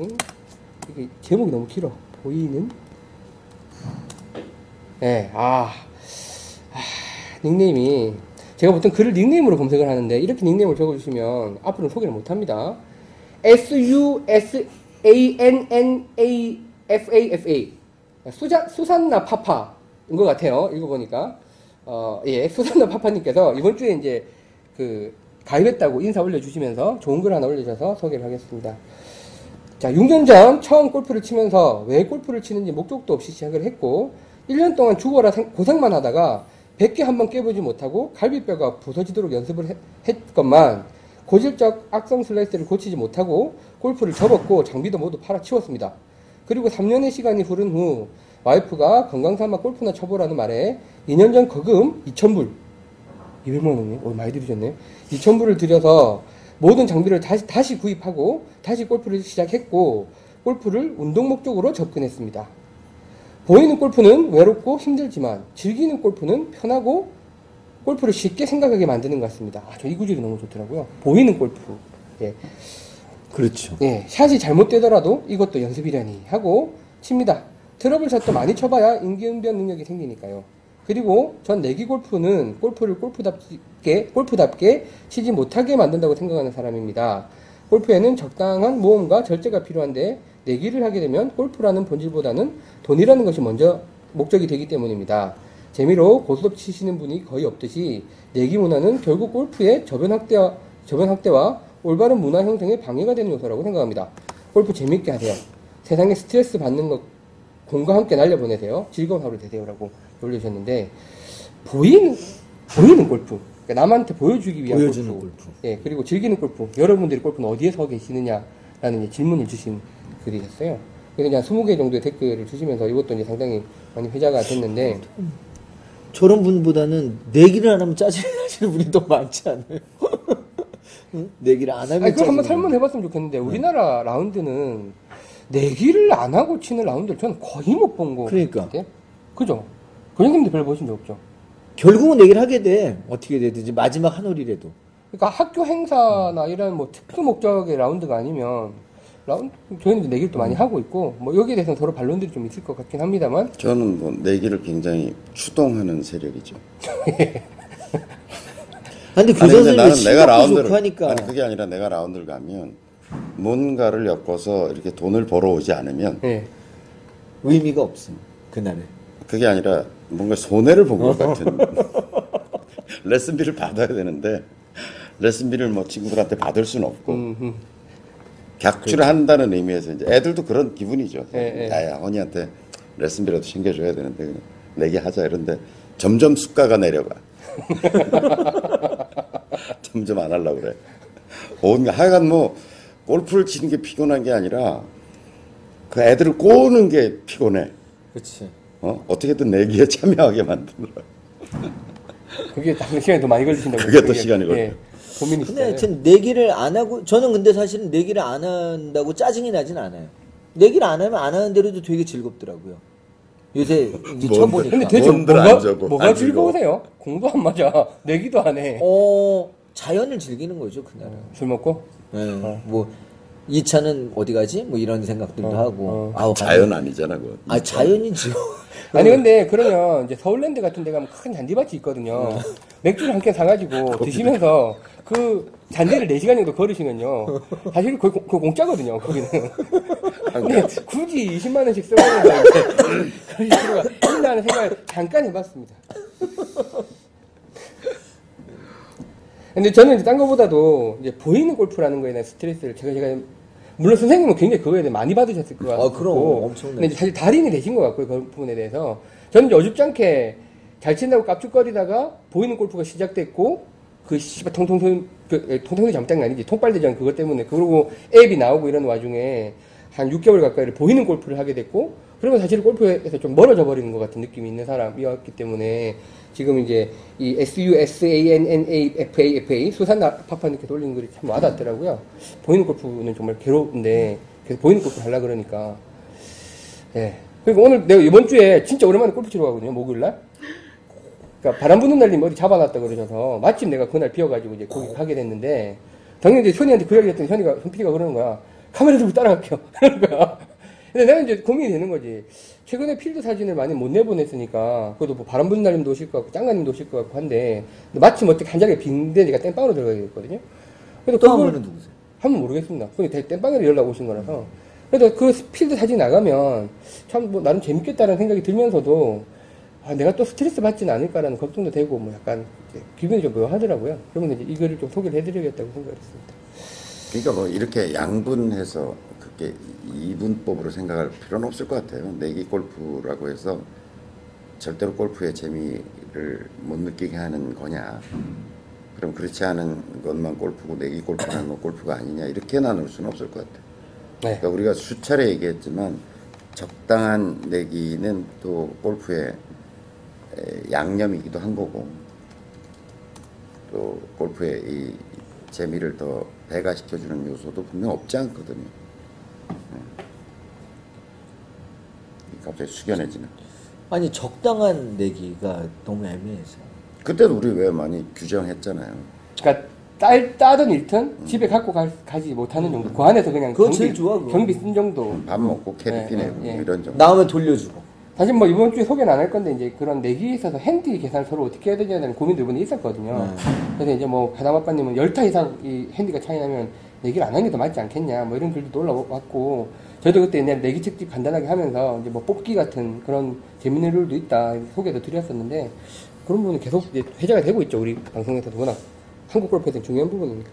응? 이게 제목이 너무 길어. 보이는? 네, 아, 아, 닉네임이 제가 보통 글을 닉네임으로 검색을 하는데 이렇게 닉네임을 적어주시면 앞으로는 소개를 못 합니다. S U S A N N A F A F A 수자, 수산나 파파인 것 같아요. 읽어보니까 어, 예, 수산나 파파님께서 이번 주에 이제 그 가입했다고 인사 올려주시면서 좋은 글 하나 올려주셔서 소개를 하겠습니다. 자, 6년 전 처음 골프를 치면서 왜 골프를 치는지 목적도 없이 시작을 했고 1년 동안 죽어라 생- 고생만 하다가 100개 한 번 깨보지 못하고 갈비뼈가 부서지도록 연습을 했, 했건만 고질적 악성 슬라이스를 고치지 못하고 골프를 접었고 장비도 모두 팔아치웠습니다. 그리고 3년의 시간이 흐른 후 와이프가 건강삼아 골프나 쳐보라는 말에 2년 전 거금 2,000불 200만 원이요? 오, 많이 들으셨네. 2,000불을 들여서 모든 장비를 다시, 다시 구입하고 다시 골프를 시작했고 골프를 운동 목적으로 접근했습니다. 보이는 골프는 외롭고 힘들지만 즐기는 골프는 편하고 골프를 쉽게 생각하게 만드는 것 같습니다. 아, 저 이 구절이 너무 좋더라고요. 보이는 골프. 예. 그렇죠. 예, 샷이 잘못되더라도 이것도 연습이라니 하고 칩니다. 트러블 샷도 많이 쳐봐야 인기응변 능력이 생기니까요. 그리고 전 내기 골프는 골프를 골프답게, 골프답게 치지 못하게 만든다고 생각하는 사람입니다. 골프에는 적당한 모험과 절제가 필요한데 내기를 하게 되면 골프라는 본질보다는 돈이라는 것이 먼저 목적이 되기 때문입니다. 재미로 고스톱 치시는 분이 거의 없듯이 내기 문화는 결국 골프의 저변 확대와, 저변 확대와 올바른 문화 형성에 방해가 되는 요소라고 생각합니다. 골프 재밌게 하세요. 세상에 스트레스 받는 것 공과 함께 날려보내세요. 즐거운 하루 되세요라고 올려주셨는데 보이는 보이는 골프. 그러니까 남한테 보여주기 위한 보여주는 골프. 골프. 예, 그리고 즐기는 골프. 여러분들이 골프는 어디에 서 계시느냐라는 질문을 주신 글이셨어요. 그래서 그냥 20개 정도의 댓글을 주시면서 이것도 이제 상당히 많이 회자가 됐는데 저런 분보다는 내기를 안 하면 짜증이 나시는 분이 더 많지 않아요? 응? 내기를 안 하면 아니, 그걸 한번. 설문해봤으면 좋겠는데 우리나라 라운드는 내기를 안 하고 치는 라운드를 저는 거의 못 본 거. 그러니까. 같아요. 그죠? 그형님도 별로 보신 적 없죠? 결국은 내기를 하게 돼. 어떻게 되든지 마지막 한 홀이라도. 그러니까 학교 행사나 이런 뭐 특수 목적의 라운드가 아니면 라운드 저희는 이제 내기를 또 많이 하고 있고 뭐 여기에 대해서는 서로 반론들이 좀 있을 것 같긴 합니다만 저는 뭐 내기를 굉장히 추동하는 세력이죠. 아니, 근데 그 아니, 근데 선수는 나는 내가 라운드를 하니까. 아니 그게 아니라 내가 라운드를 가면 뭔가를 엮어서 이렇게 돈을 벌어오지 않으면 예. 의미가 없어. 그날에. 그게 아니라 뭔가 손해를 본 것 같은 레슨비를 받아야 되는데 레슨비를 뭐 친구들한테 받을 수는 없고 음. 격추를 한다는 의미에서 이제 애들도 그런 기분이죠. 예, 예. 야야 허니한테 레슨비라도 챙겨줘야 되는데 그냥 내게 하자 이런데 점점 수가가 내려가. 점점 안 하려고 그래. 온 하여간 뭐 골프를 치는 게 피곤한 게 아니라 그 애들을 꼬는 게 피곤해. 그렇지. 어? 어떻게든 내기에 참여하게 만드느라. 그게 당 시간이 더 많이 걸리신다고 그게 더 그게, 시간이 걸려. 예, 고민이 근데. 하여튼 내기를 안 하고 저는 근데 사실은 내기를 안 한다고 짜증이 나진 않아요. 내기를 안 하면 안 하는 대로도 되게 즐겁더라고요. 요새 이제 뭔데? 쳐보니까. 근데 대체 뭔들 뭐가 안 적어, 뭐가 안 즐거워. 즐거우세요? 공도 안 맞아, 내기도 안 해. 어 자연을 즐기는 거죠 그날은. 술 먹고 예, 뭐 2차는 어디 가지? 뭐 이런 생각들도 어, 하고. 어. 아우 자연 아니잖아 그거. 아 자연이지요. 아니 근데 그러면 이제 서울랜드 같은 데 가면 큰 잔디밭이 있거든요. 맥주를 한 캔 사가지고 드시면서 그 잔디를 4시간 정도 걸으시면요. 사실 거의 공, 그 공짜거든요, 거기는. 근데 굳이 20만 원씩 써가면서 이제 그럴 필요가 있나는 생각을 잠깐 해봤습니다. 근데 저는 이제 딴 거보다도 이제 보이는 골프라는 거에 대한 스트레스를 제가 제가 물론 선생님은 굉장히 그거에 대해 많이 받으셨을 것 같고 아, 그럼. 엄청나죠. 근데 이제 사실 달인이 되신 것 같고요 그 부분에 대해서 저는 이제 어줍잖게 잘 친다고 깝죽거리다가 보이는 골프가 시작됐고 그 씨발 통통통 그 에, 통통이 게 아니지 통빨대전 그것 때문에 그리고 앱이 나오고 이런 와중에 한 6개월 가까이를 보이는 골프를 하게 됐고 그러면 사실 골프에서 좀 멀어져 버리는 것 같은 느낌이 있는 사람이었기 때문에 지금 이제 이 SUSANNAFAFA 수산나 파파님께 돌리는 글이 참 와닿더라고요. 보이는 골프는 정말 괴로운데 계속 보이는 골프 하려 그러니까 예. 그리고 오늘 내가 이번 주에 진짜 오랜만에 골프 치러 가거든요. 목요일 날. 그러니까 바람 부는 날님 어디 잡아놨다 그러셔서 마침 내가 그날 비어가지고 이제 거기 가게 됐는데 당연히 이제 현이한테 그 이야기 했더니 현이가 현 PD가 그러는 거야. 카메라 들고 따라갈게요. 이러는 거야. 근데 나는 이제 고민이 되는 거지. 최근에 필드 사진을 많이 못 내보냈으니까, 그래도 뭐 바람 부는 날님도 오실 것 같고, 짱가님도 오실 것 같고 한데, 근데 마침 어떻게 한 자리가 빈데 제가 땜빵으로 들어가게 됐거든요. 그래도 또한 분은 누구세요? 한번 모르겠습니다. 근데 땜빵으로 연락 오신 거라서. 그래도 그 필드 사진 나가면 참 뭐 나름 재밌겠다라는 생각이 들면서도 아, 내가 또 스트레스 받지는 않을까라는 걱정도 되고 뭐 약간 이제 기분이 좀 묘하더라고요. 그러면 이제 이거를 좀 소개를 해드리겠다고 생각을 했습니다. 그러니까 뭐 이렇게 양분해서 그렇게 이분법으로 생각할 필요는 없을 것 같아요. 내기 골프라고 해서 절대로 골프의 재미를 못 느끼게 하는 거냐. 그럼 그렇지 않은 것만 골프고 내기 골프라는 건 골프가 아니냐 이렇게 나눌 수는 없을 것 같아요. 네. 그러니까 우리가 수차례 얘기했지만 적당한 내기는 또 골프의 에, 양념이기도 한 거고 또 골프의 이 재미를 더 배가시켜주는 요소도 분명 없지 않거든요. 갑자기 숙연해지는. 아니 적당한 내기가 너무 애매해서. 그때도 우리 왜 많이 규정했잖아요. 그러니까 딸 따든 일튼 집에 갖고 가, 지 못하는 정도. 그 안에서 그냥 그거 제일 좋아, 그거. 경비 쓴 정도. 밥 먹고 캐리피 네, 내고 네, 네. 이런 정도. 나오면 돌려주고. 사실 뭐 이번 주에 소개는 안 할 건데 이제 그런 내기에 있어서 핸디 계산을 서로 어떻게 해야 되냐는 고민도 이번에 있었거든요. 네. 그래서 이제 뭐 배담 아빠님은 열타 이상 이 핸디가 차이 나면 내기를 안 하는 게 더 맞지 않겠냐 뭐 이런 글도 올라왔고 저희도 그때 옛날 내기 특집 간단하게 하면서 이제 뭐 뽑기 같은 그런 재밌는 룰도 있다 소개도 드렸었는데 그런 부분은 계속 이제 회자가 되고 있죠 우리 방송에서도. 워낙 한국 골프에 대한 중요한 부분이니까